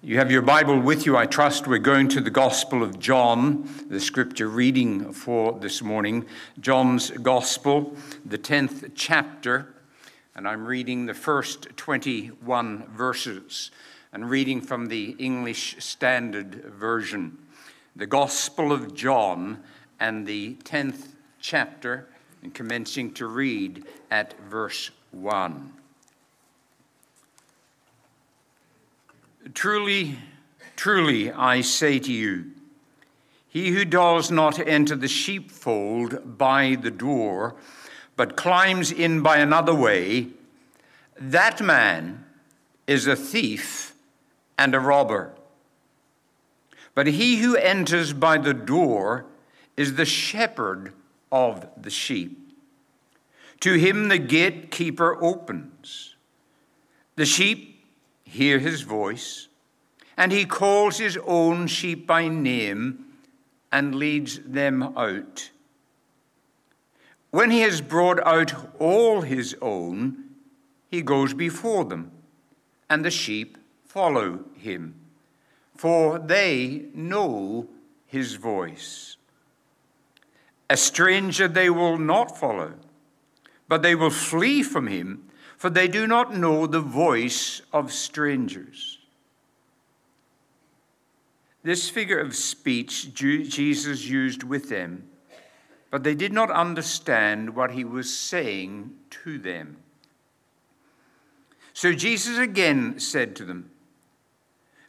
You have your Bible with you, I trust. We're going to the Gospel of John, the scripture reading for this morning. John's Gospel, the 10th chapter, and I'm reading the first 21 verses and reading from the English Standard Version. The Gospel of John and the 10th chapter, and commencing to read at verse 1. Truly, truly, I say to you, he who does not enter the sheepfold by the door, but climbs in by another way, that man is a thief and a robber. But he who enters by the door is the shepherd of the sheep. To him the gatekeeper opens. The sheep hear his voice, and he calls his own sheep by name and leads them out. When he has brought out all his own, he goes before them, and the sheep follow him, for they know his voice. A stranger they will not follow, but they will flee from him for they do not know the voice of strangers. This figure of speech Jesus used with them, but they did not understand what he was saying to them. So Jesus again said to them,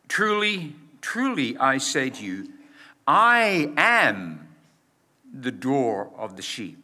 Truly, truly, I say to you, I am the door of the sheep.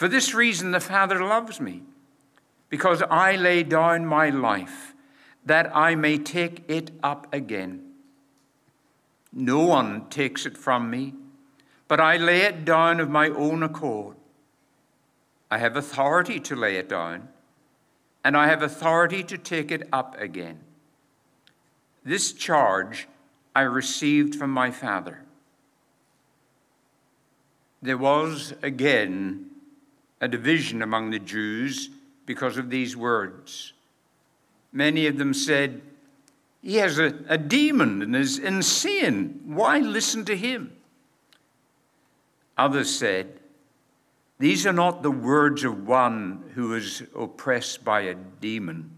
For this reason, the Father loves me, because I lay down my life that I may take it up again. No one takes it from me, but I lay it down of my own accord. I have authority to lay it down, and I have authority to take it up again. This charge I received from my Father. There was again a division among the Jews because of these words. Many of them said, He has a, a demon and is insane. Why listen to him? Others said, These are not the words of one who is oppressed by a demon.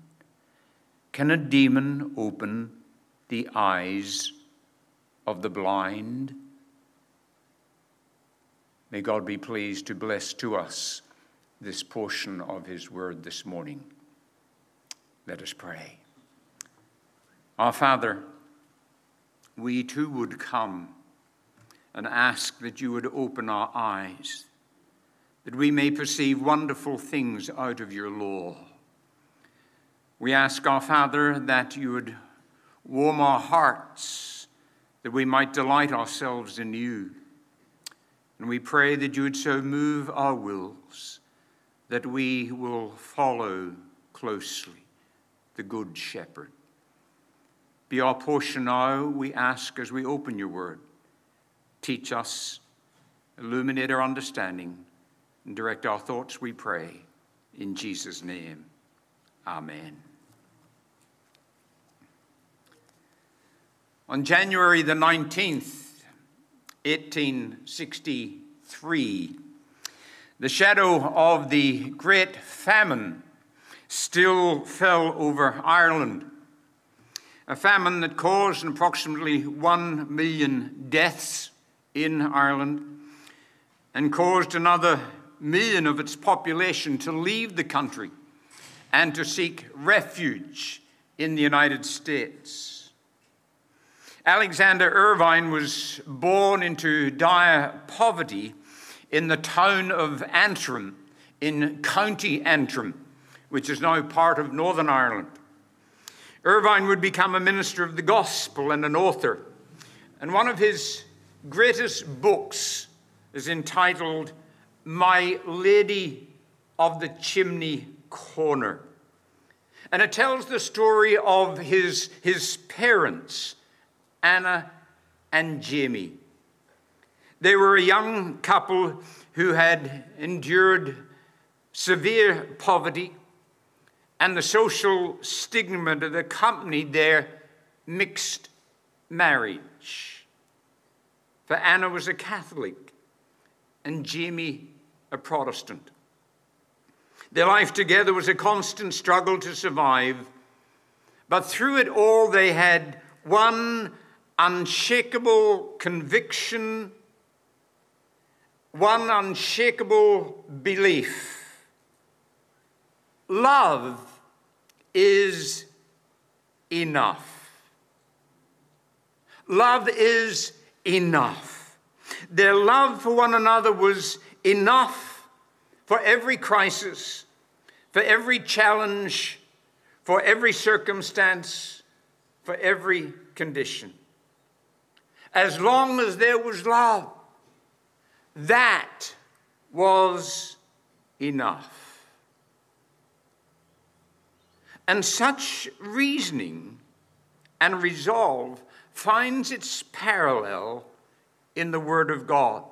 Can a demon open the eyes of the blind? May God be pleased to bless to us this portion of his word this morning. Let us pray. Our Father, we too would come and ask that you would open our eyes, that we may perceive wonderful things out of your law. We ask, our Father, that you would warm our hearts, that we might delight ourselves in you. And we pray that you would so move our wills that we will follow closely the Good Shepherd. be our portion now, we ask as we open your word. Teach us, illuminate our understanding, and direct our thoughts, we pray. In Jesus' name, amen. On January the 19th, 1863, the shadow of the great famine still fell over Ireland. A famine that caused approximately 1 million deaths in Ireland and caused another million of its population to leave the country and to seek refuge in the United States. Alexander Irvine was born into dire poverty in the town of Antrim in County Antrim, which is now part of Northern Ireland. Irvine would become a minister of the gospel and an author. And one of his greatest books is entitled My Lady of the Chimney Corner. And it tells the story of his, his parents Anna and Jamie. They were a young couple who had endured severe poverty and the social stigma that accompanied their mixed marriage. For Anna was a Catholic and Jamie a Protestant. Their life together was a constant struggle to survive, but through it all, they had one unshakable conviction, one unshakable belief. Love is enough. Love is enough. Their love for one another was enough for every crisis, for every challenge, for every circumstance, for every condition. As long as there was love, that was enough. And such reasoning and resolve finds its parallel in the Word of God.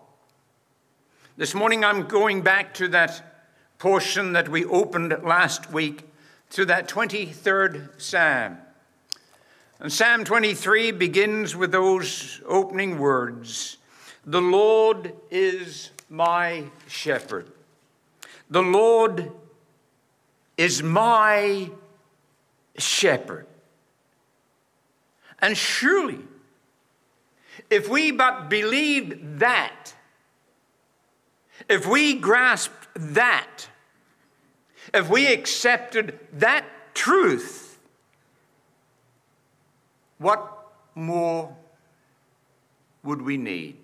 This morning I'm going back to that portion that we opened last week, to that 23rd Psalm. And Psalm 23 begins with those opening words The Lord is my shepherd. The Lord is my shepherd. And surely, if we but believed that, if we grasped that, if we accepted that truth, what more would we need?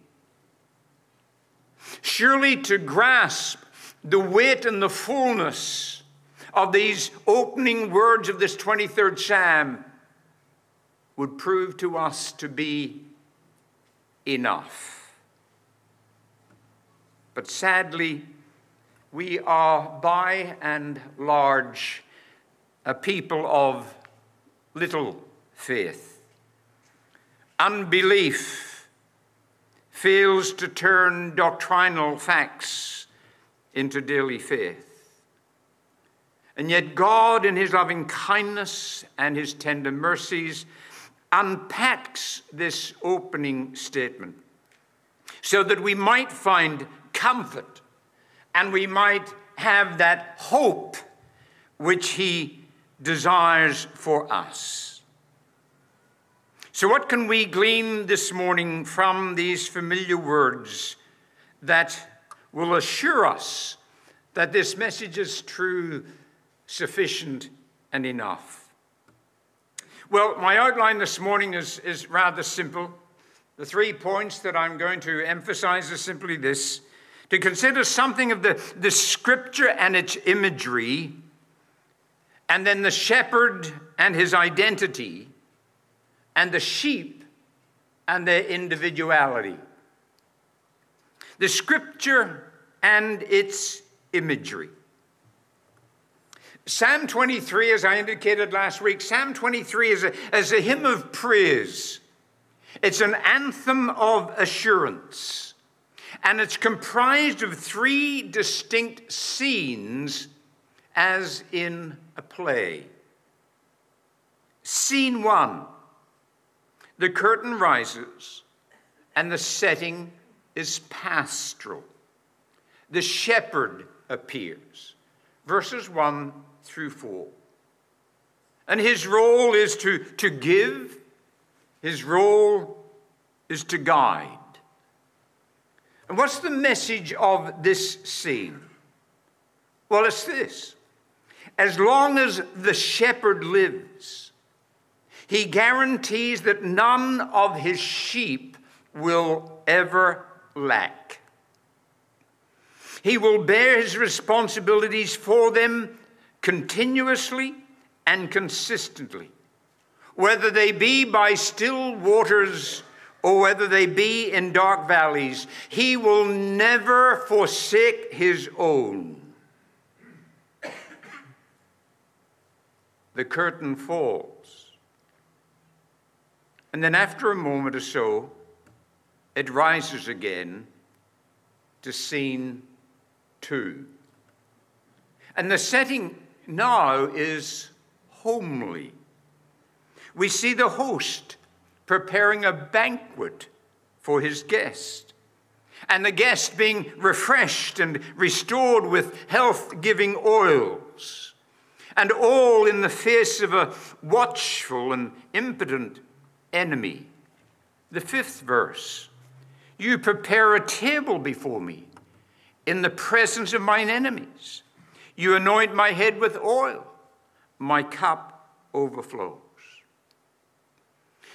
Surely to grasp the weight and the fullness of these opening words of this 23rd Psalm would prove to us to be enough. But sadly, we are by and large a people of little faith. Unbelief fails to turn doctrinal facts into daily faith. And yet, God, in His loving kindness and His tender mercies, unpacks this opening statement so that we might find comfort and we might have that hope which He desires for us. So, what can we glean this morning from these familiar words that will assure us that this message is true, sufficient, and enough? Well, my outline this morning is, is rather simple. The three points that I'm going to emphasize are simply this to consider something of the, the scripture and its imagery, and then the shepherd and his identity and the sheep and their individuality. The scripture and its imagery. Psalm 23, as I indicated last week, Psalm 23 is a, is a hymn of praise. It's an anthem of assurance. And it's comprised of three distinct scenes, as in a play. Scene one the curtain rises, and the setting is pastoral. The shepherd appears, verses 1 through 4. And his role is to, to give, his role is to guide. And what's the message of this scene? Well, it's this as long as the shepherd lives, he guarantees that none of his sheep will ever lack. He will bear his responsibilities for them continuously and consistently, whether they be by still waters or whether they be in dark valleys. He will never forsake his own. The curtain falls. And then, after a moment or so, it rises again to scene two. And the setting now is homely. We see the host preparing a banquet for his guest, and the guest being refreshed and restored with health giving oils, and all in the face of a watchful and impotent enemy. The fifth verse You prepare a table before me in the presence of mine enemies. You anoint my head with oil, my cup overflows.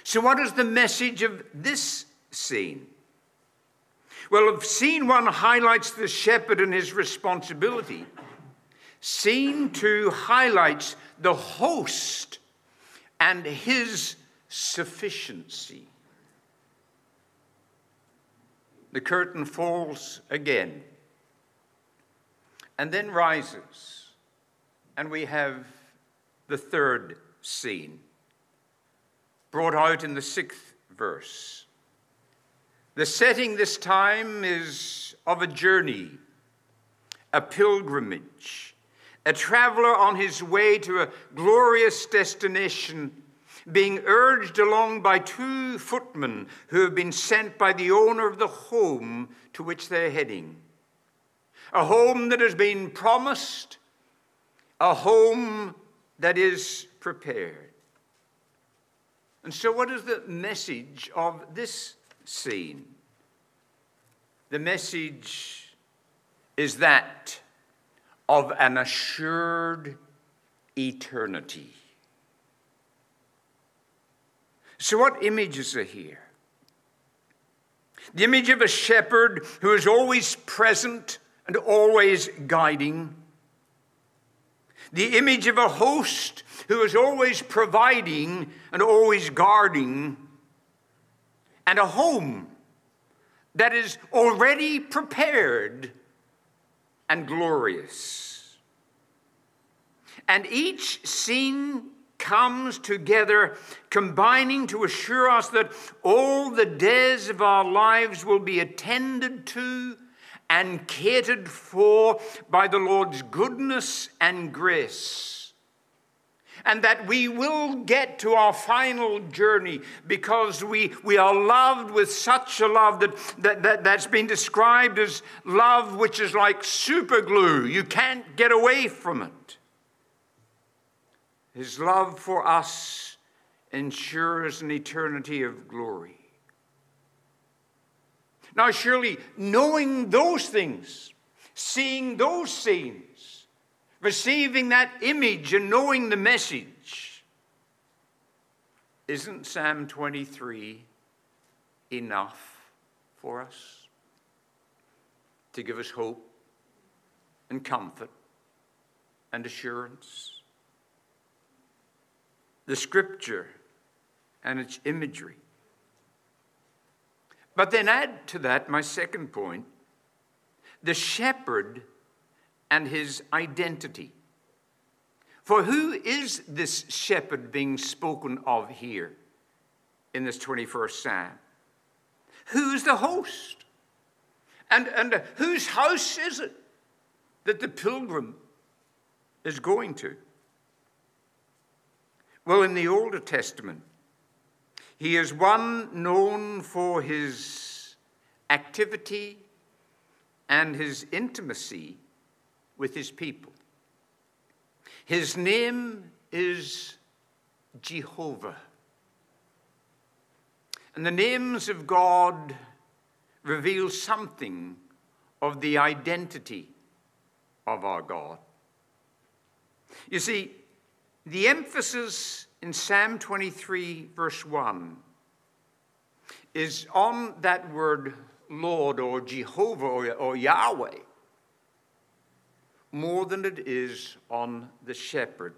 So, what is the message of this scene? Well, if scene one highlights the shepherd and his responsibility, scene two highlights the host and his sufficiency. The curtain falls again and then rises. And we have the third scene, brought out in the sixth verse. The setting this time is of a journey, a pilgrimage, a traveler on his way to a glorious destination, being urged along by two footmen who have been sent by the owner of the home to which they're heading a home that has been promised, a home that is prepared. And so, what is the message of this scene? The message is that of an assured eternity. So, what images are here? The image of a shepherd who is always present and always guiding. The image of a host who is always providing and always guarding. And a home that is already prepared and glorious. And each scene comes together, combining to assure us that all the days of our lives will be attended to and catered for by the Lord's goodness and grace. And that we will get to our final journey because we, we are loved with such a love that, that, that, that's been described as love which is like super glue. You can't get away from it. His love for us ensures an eternity of glory. Now, surely, knowing those things, seeing those scenes, receiving that image and knowing the message, isn't Psalm 23 enough for us to give us hope and comfort and assurance? The scripture and its imagery but then add to that my second point the shepherd and his identity. For who is this shepherd being spoken of here in this 21st Psalm? Who's the host? And, and whose house is it that the pilgrim is going to? Well, in the Older Testament, he is one known for his activity and his intimacy with his people. His name is Jehovah. And the names of God reveal something of the identity of our God. You see, the emphasis in Psalm 23, verse 1, is on that word Lord or Jehovah or, Yahweh more than it is on the shepherd.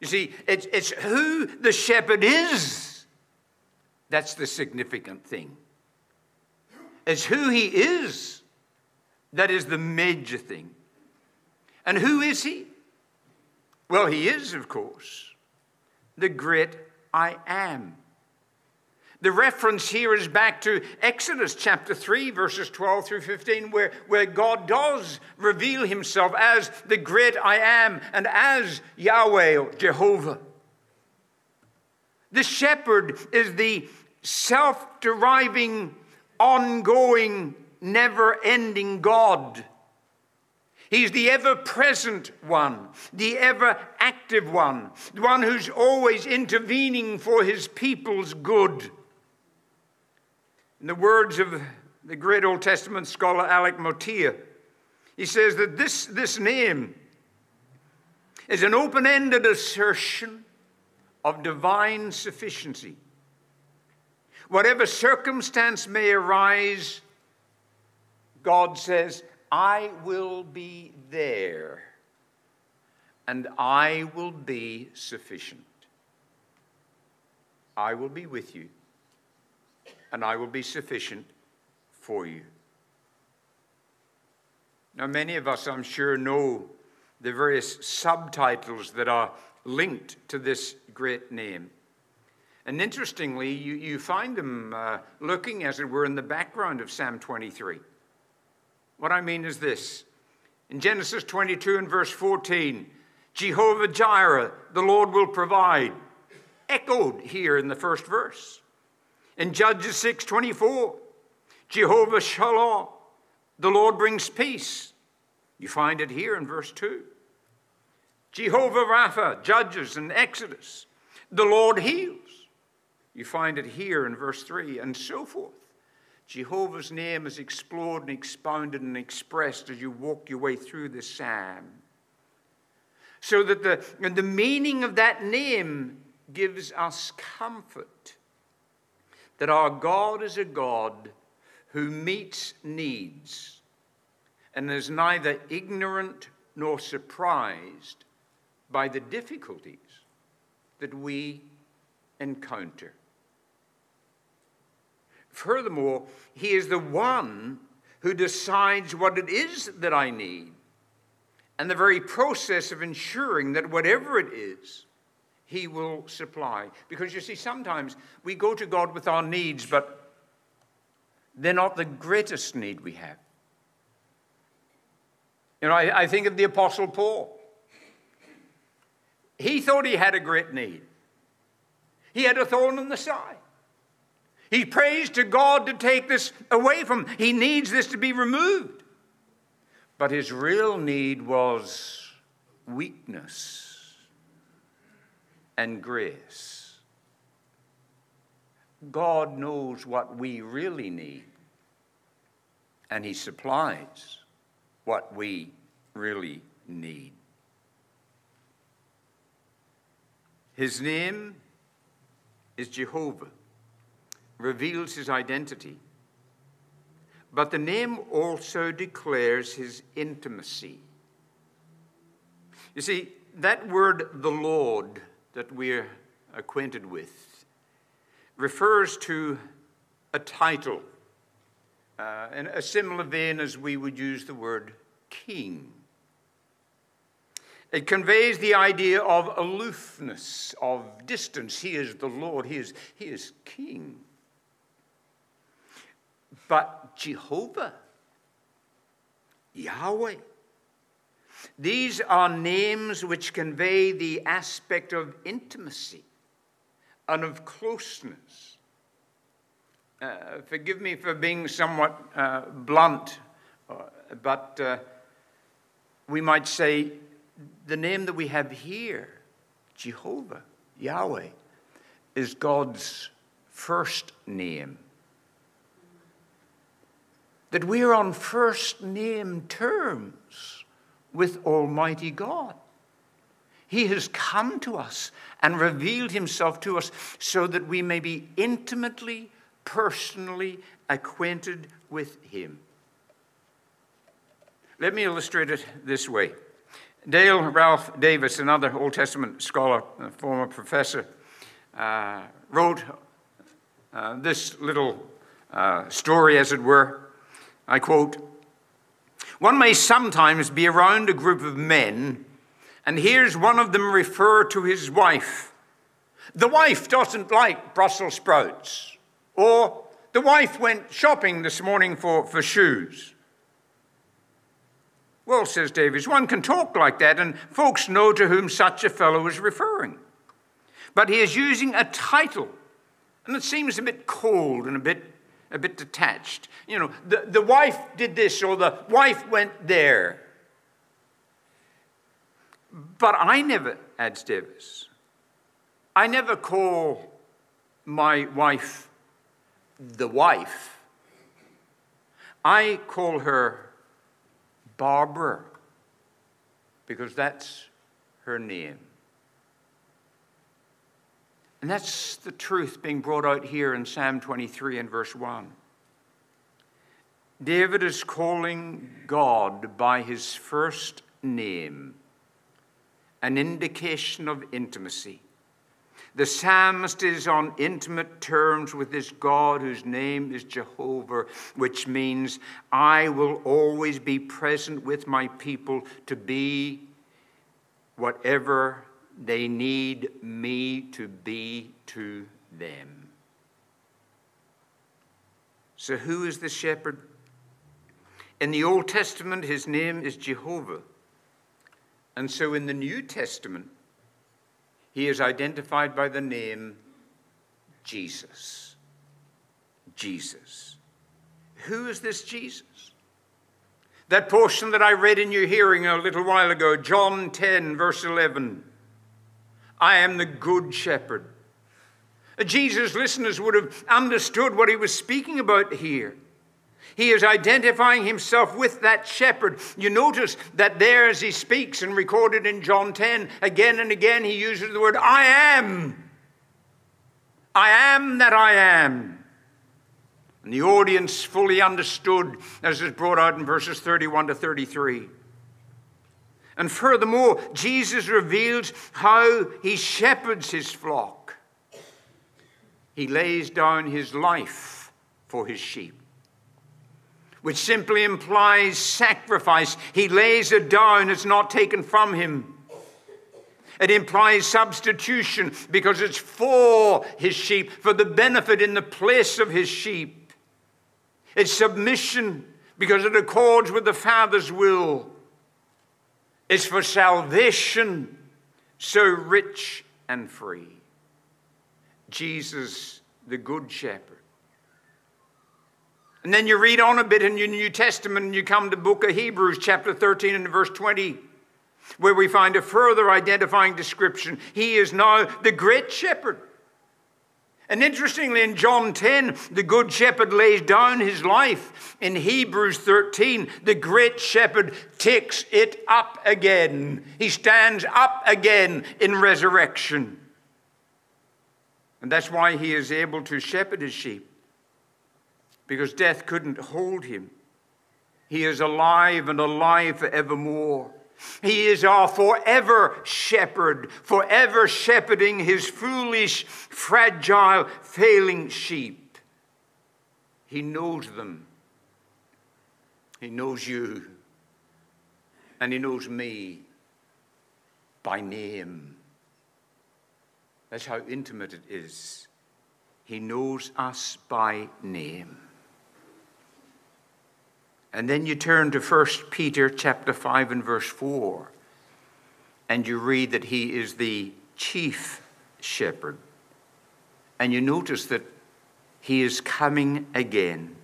You see, it's, it's who the shepherd is that's the significant thing. It's who he is that is the major thing. And who is he? Well, he is, of course, the great I am. The reference here is back to Exodus chapter 3, verses 12 through 15, where, where God does reveal himself as the great I am and as Yahweh or Jehovah. The shepherd is the self deriving, ongoing, never ending God. He's the ever present one, the ever active one, the one who's always intervening for his people's good. In the words of the great Old Testament scholar Alec Motyer, he says that this, this name is an open ended assertion of divine sufficiency. Whatever circumstance may arise, God says, I will be there and I will be sufficient. I will be with you and I will be sufficient for you. Now, many of us, I'm sure, know the various subtitles that are linked to this great name. And interestingly, you, you find them uh, looking, as it were, in the background of Psalm 23. What I mean is this in Genesis 22 and verse 14, Jehovah Jireh, the Lord will provide, echoed here in the first verse. In Judges 6:24, Jehovah Shalom, the Lord brings peace. You find it here in verse 2. Jehovah Rapha, Judges and Exodus, the Lord heals. You find it here in verse 3 and so forth. Jehovah's name is explored and expounded and expressed as you walk your way through the psalm. So that the, the meaning of that name gives us comfort that our God is a God who meets needs and is neither ignorant nor surprised by the difficulties that we encounter. Furthermore, He is the one who decides what it is that I need and the very process of ensuring that whatever it is, he will supply. Because you see, sometimes we go to God with our needs, but they're not the greatest need we have. You know, I, I think of the Apostle Paul. He thought he had a great need, he had a thorn in the side. He prays to God to take this away from him. He needs this to be removed. But his real need was weakness and grace. God knows what we really need, and He supplies what we really need. His name is Jehovah, reveals his identity. But the name also declares his intimacy. You see, that word, the Lord, that we're acquainted with refers to a title uh, in a similar vein as we would use the word king. It conveys the idea of aloofness, of distance. He is the Lord, He is, he is King. But Jehovah, Yahweh, these are names which convey the aspect of intimacy and of closeness. Uh, forgive me for being somewhat uh, blunt, uh, but uh, we might say the name that we have here, Jehovah, Yahweh, is God's first name. That we're on first name terms with Almighty God. He has come to us and revealed himself to us so that we may be intimately, personally acquainted with him. Let me illustrate it this way. Dale Ralph Davis, another Old Testament scholar, a former professor, uh, wrote uh, this little uh, story, as it were. I quote One may sometimes be around a group of men and hears one of them refer to his wife. The wife doesn't like Brussels sprouts, or the wife went shopping this morning for, for shoes. Well, says Davis, one can talk like that, and folks know to whom such a fellow is referring. But he is using a title, and it seems a bit cold and a bit, a bit detached. You know, the, the wife did this, or the wife went there. But I never, adds Davis, I never call my wife the wife. I call her Barbara, because that's her name. And that's the truth being brought out here in Psalm 23 and verse 1. David is calling God by his first name, an indication of intimacy. The psalmist is on intimate terms with this God whose name is Jehovah, which means I will always be present with my people to be whatever they need me to be to them. So, who is the shepherd? In the Old Testament, his name is Jehovah. And so in the New Testament, he is identified by the name Jesus. Jesus. Who is this Jesus? That portion that I read in your hearing a little while ago, John 10, verse 11. I am the good shepherd. Jesus' listeners would have understood what he was speaking about here. He is identifying himself with that shepherd. You notice that there, as he speaks and recorded in John 10, again and again, he uses the word, I am. I am that I am. And the audience fully understood, as is brought out in verses 31 to 33. And furthermore, Jesus reveals how he shepherds his flock. He lays down his life for his sheep which simply implies sacrifice. He lays it down, it's not taken from him. It implies substitution because it's for his sheep, for the benefit in the place of his sheep. It's submission because it accords with the Father's will. It's for salvation, so rich and free. Jesus, the Good Shepherd. And then you read on a bit in your New Testament and you come to book of Hebrews chapter 13 and verse 20 where we find a further identifying description. He is now the great shepherd. And interestingly, in John 10, the good shepherd lays down his life. In Hebrews 13, the great shepherd takes it up again. He stands up again in resurrection. And that's why he is able to shepherd his sheep because death couldn't hold him. He is alive and alive forevermore. He is our forever shepherd, forever shepherding his foolish, fragile, failing sheep. He knows them. He knows you. And he knows me. by name. That's how intimate it is. He knows us by name. And then you turn to 1 Peter chapter 5 and verse 4, and you read that he is the chief shepherd. And you notice that he is coming again.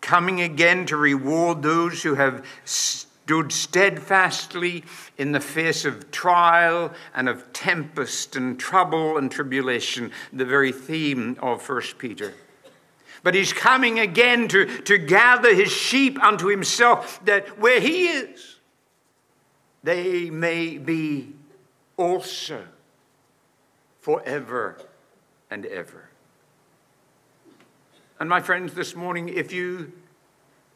Coming again to reward those who have stood steadfastly in the face of trial and of tempest and trouble and tribulation, the very theme of 1 Peter. But he's coming again to, to gather his sheep unto himself, that where he is, they may be also forever and ever. And my friends, this morning, if you,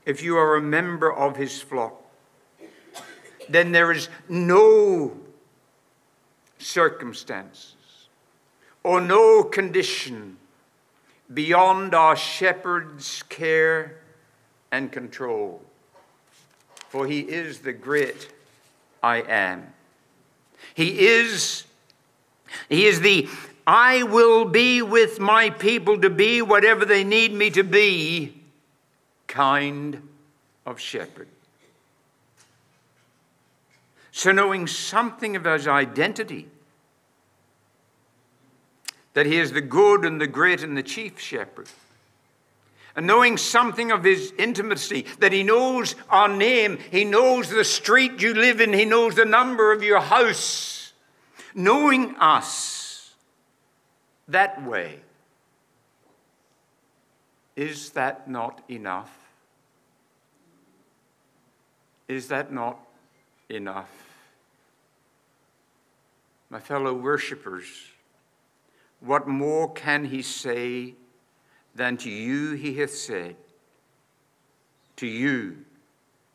if you are a member of his flock, then there is no circumstances or no condition beyond our shepherd's care and control. For he is the great I am. He is, he is the I will be with my people to be whatever they need me to be kind of shepherd. So, knowing something of his identity, that he is the good and the great and the chief shepherd, and knowing something of his intimacy, that he knows our name, he knows the street you live in, he knows the number of your house, knowing us that way, is that not enough? Is that not enough? My fellow worshippers, what more can he say than to you he hath said, to you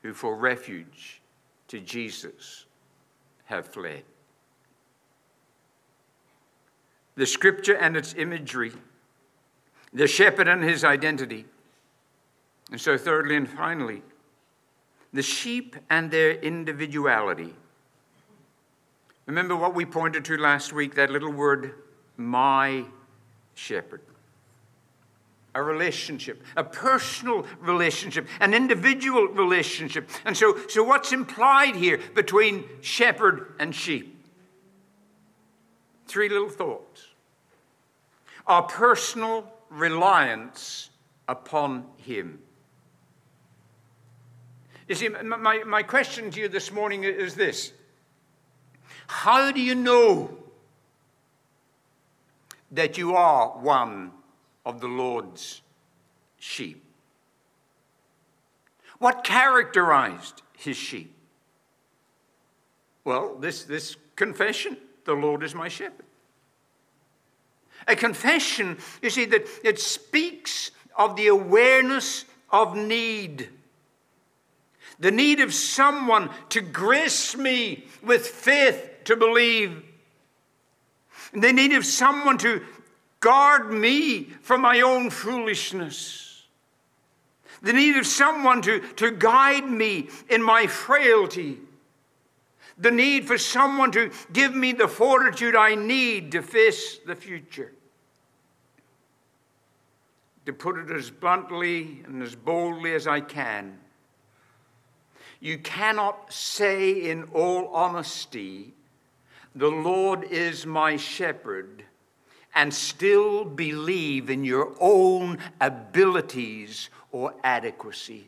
who for refuge to Jesus have fled? The scripture and its imagery, the shepherd and his identity. And so, thirdly and finally, the sheep and their individuality. Remember what we pointed to last week that little word, my shepherd. A relationship, a personal relationship, an individual relationship. And so, so what's implied here between shepherd and sheep? Three little thoughts. Our personal reliance upon him. You see, my, my question to you this morning is this how do you know that you are one of the Lord's sheep? What characterized his sheep? Well, this, this confession the Lord is my shepherd. A confession, you see, that it speaks of the awareness of need the need of someone to grace me with faith to believe. The need of someone to guard me from my own foolishness. The need of someone to, to guide me in my frailty. The need for someone to give me the fortitude I need to face the future. To put it as bluntly and as boldly as I can, you cannot say in all honesty the Lord is my shepherd, and still believe in your own abilities or adequacy.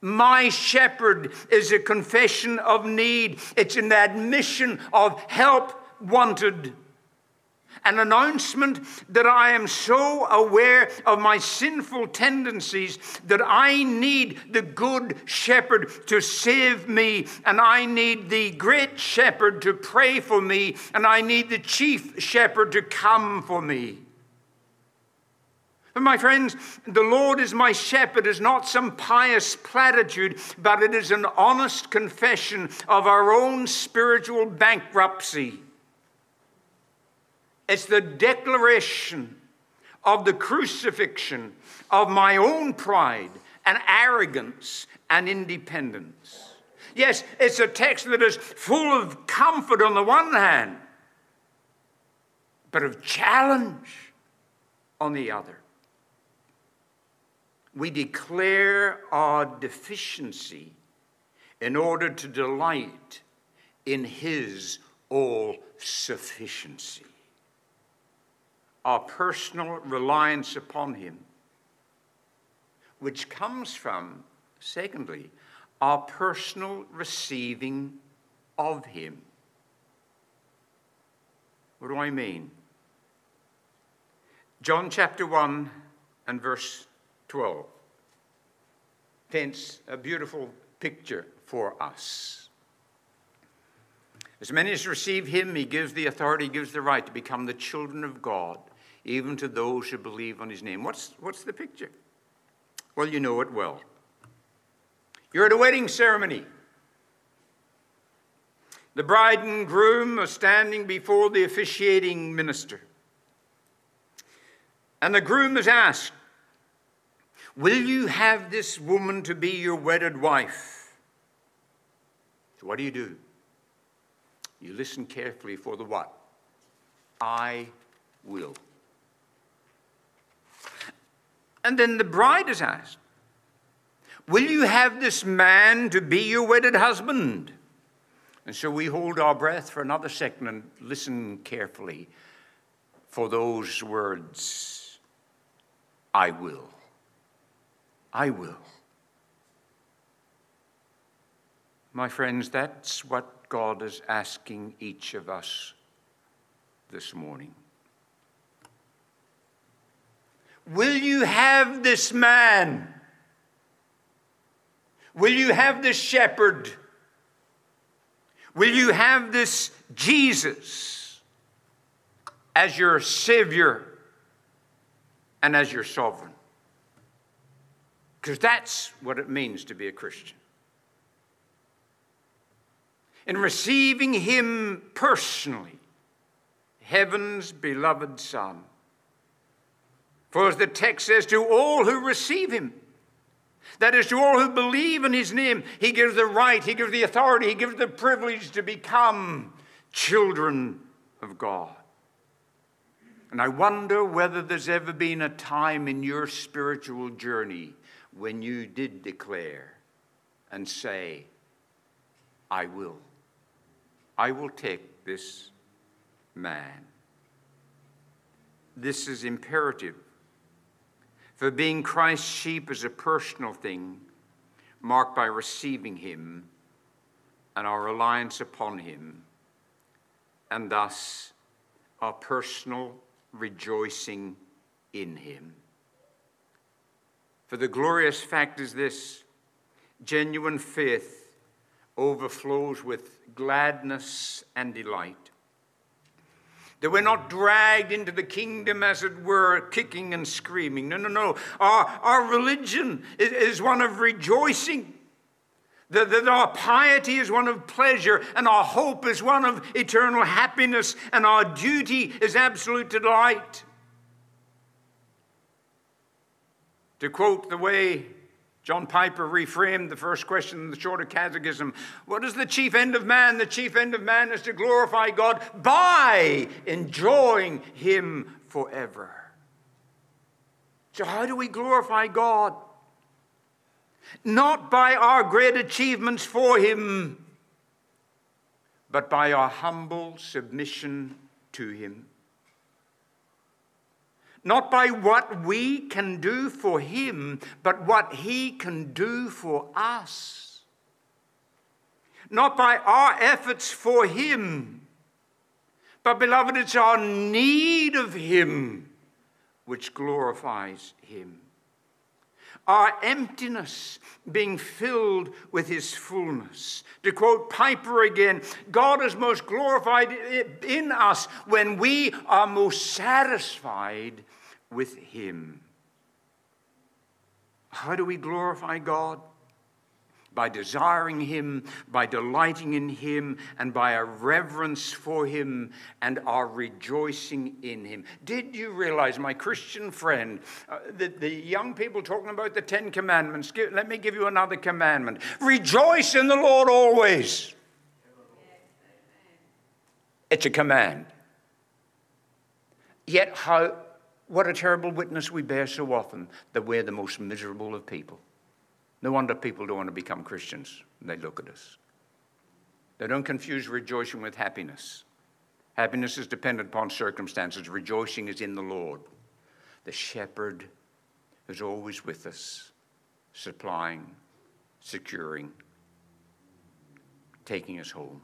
My shepherd is a confession of need. It's an admission of help wanted an announcement that I am so aware of my sinful tendencies that I need the good shepherd to save me, and I need the great shepherd to pray for me, and I need the chief shepherd to come for me. But my friends, the Lord is my shepherd is not some pious platitude, but it is an honest confession of our own spiritual bankruptcy. It's the declaration of the crucifixion of my own pride and arrogance and independence. Yes, it's a text that is full of comfort on the one hand, but of challenge on the other. We declare our deficiency in order to delight in His all sufficiency. Our personal reliance upon Him, which comes from, secondly, our personal receiving of Him. What do I mean? John chapter 1 and verse 12 paints a beautiful picture for us. As many as receive him, he gives the authority, gives the right to become the children of God, even to those who believe on his name. What's, what's the picture? Well, you know it well. You're at a wedding ceremony. The bride and groom are standing before the officiating minister. And the groom is asked, Will you have this woman to be your wedded wife? So, what do you do? You listen carefully for the what? I will. And then the bride is asked, Will you have this man to be your wedded husband? And so we hold our breath for another second and listen carefully for those words I will. I will. My friends, that's what God is asking each of us this morning. Will you have this man? Will you have this shepherd? Will you have this Jesus as your Savior and as your sovereign? Because that's what it means to be a Christian. In receiving Him personally, heaven's beloved Son. For as the text says, to all who receive Him, that is, to all who believe in His name, He gives the right, He gives the authority, He gives the privilege to become children of God. And I wonder whether there's ever been a time in your spiritual journey when you did declare and say, I will. I will take this man. This is imperative. For being Christ's sheep is a personal thing, marked by receiving him and our reliance upon him, and thus our personal rejoicing in him. For the glorious fact is this genuine faith overflows with gladness and delight. That we're not dragged into the kingdom, as it were, kicking and screaming. No, no, no. Our, our religion is, one of rejoicing. That, that our piety is one of pleasure, and our hope is one of eternal happiness, and our duty is absolute delight. To quote the way John Piper reframed the first question in the Shorter Catechism What is the chief end of man? The chief end of man is to glorify God by enjoying Him forever. So, how do we glorify God? Not by our great achievements for Him, but by our humble submission to Him not by what we can do for him, but what he can do for us. Not by our efforts for him, but beloved, it's our need of him which glorifies him. Our emptiness being filled with his fullness. To quote Piper again, God is most glorified in us when we are most satisfied with him. How do we glorify God? By desiring Him, by delighting in Him, and by a reverence for Him and our rejoicing in Him. Did you realize, my Christian friend, uh, that the young people talking about the Ten Commandments? Let me give you another commandment rejoice in the Lord always. It's a command. Yet, how, what a terrible witness we bear so often that we're the most miserable of people. No wonder people don't want to become Christians they look at us. They don't confuse rejoicing with happiness. Happiness is dependent upon circumstances, rejoicing is in the Lord. The shepherd is always with us, supplying, securing, taking us home.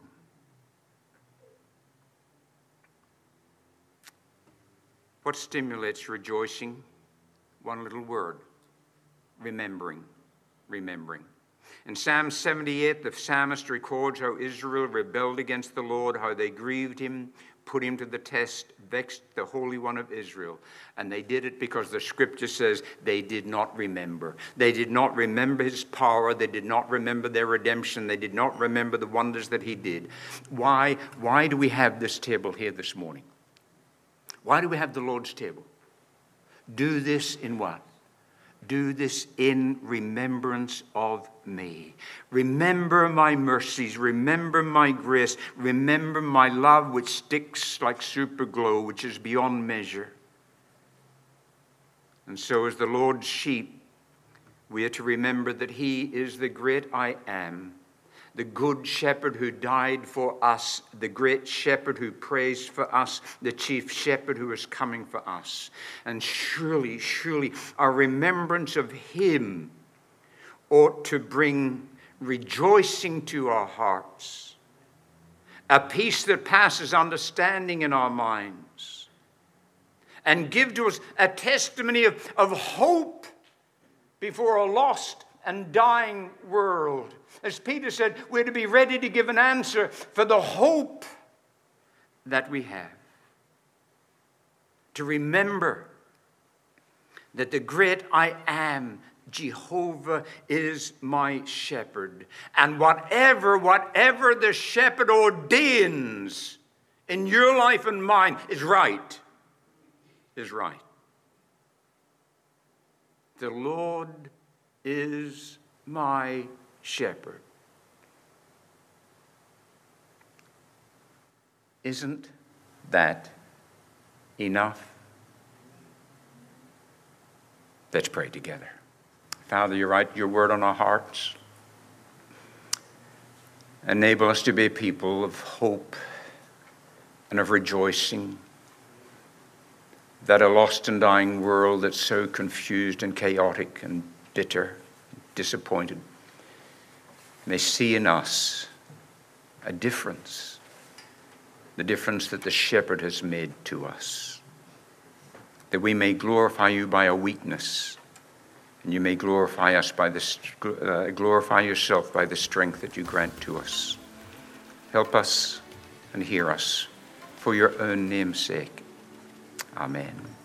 What stimulates rejoicing? One little word remembering remembering. In Psalm 78, the psalmist records how Israel rebelled against the Lord, how they grieved him, put him to the test, vexed the Holy One of Israel. And they did it because the scripture says they did not remember. They did not remember his power. They did not remember their redemption. They did not remember the wonders that he did. Why, why do we have this table here this morning? Why do we have the Lord's table? Do this in what? Do this in remembrance of me. Remember my mercies. Remember my grace. Remember my love, which sticks like super glue, which is beyond measure. And so, as the Lord's sheep, we are to remember that He is the great I am the good shepherd who died for us, the great shepherd who prays for us, the chief shepherd who is coming for us. And surely, surely, our remembrance of him ought to bring rejoicing to our hearts, a peace that passes understanding in our minds, and give to us a testimony of, of hope before a lost and dying world. As Peter said, we're to be ready to give an answer for the hope that we have. To remember that the great I am, Jehovah, is my shepherd. And whatever, whatever the shepherd ordains in your life and mine is right. Is right. The Lord is my shepherd. Isn't that enough? Let's pray together. Father, you write your word on our hearts. Enable us to be a people of hope and of rejoicing that a lost and dying world that's so confused and chaotic and bitter, disappointed, may see in us a difference, the difference that the shepherd has made to us. That we may glorify you by our weakness, and you may glorify us by the uh, glorify yourself by the strength that you grant to us. Help us and hear us for your own name's sake. Amen.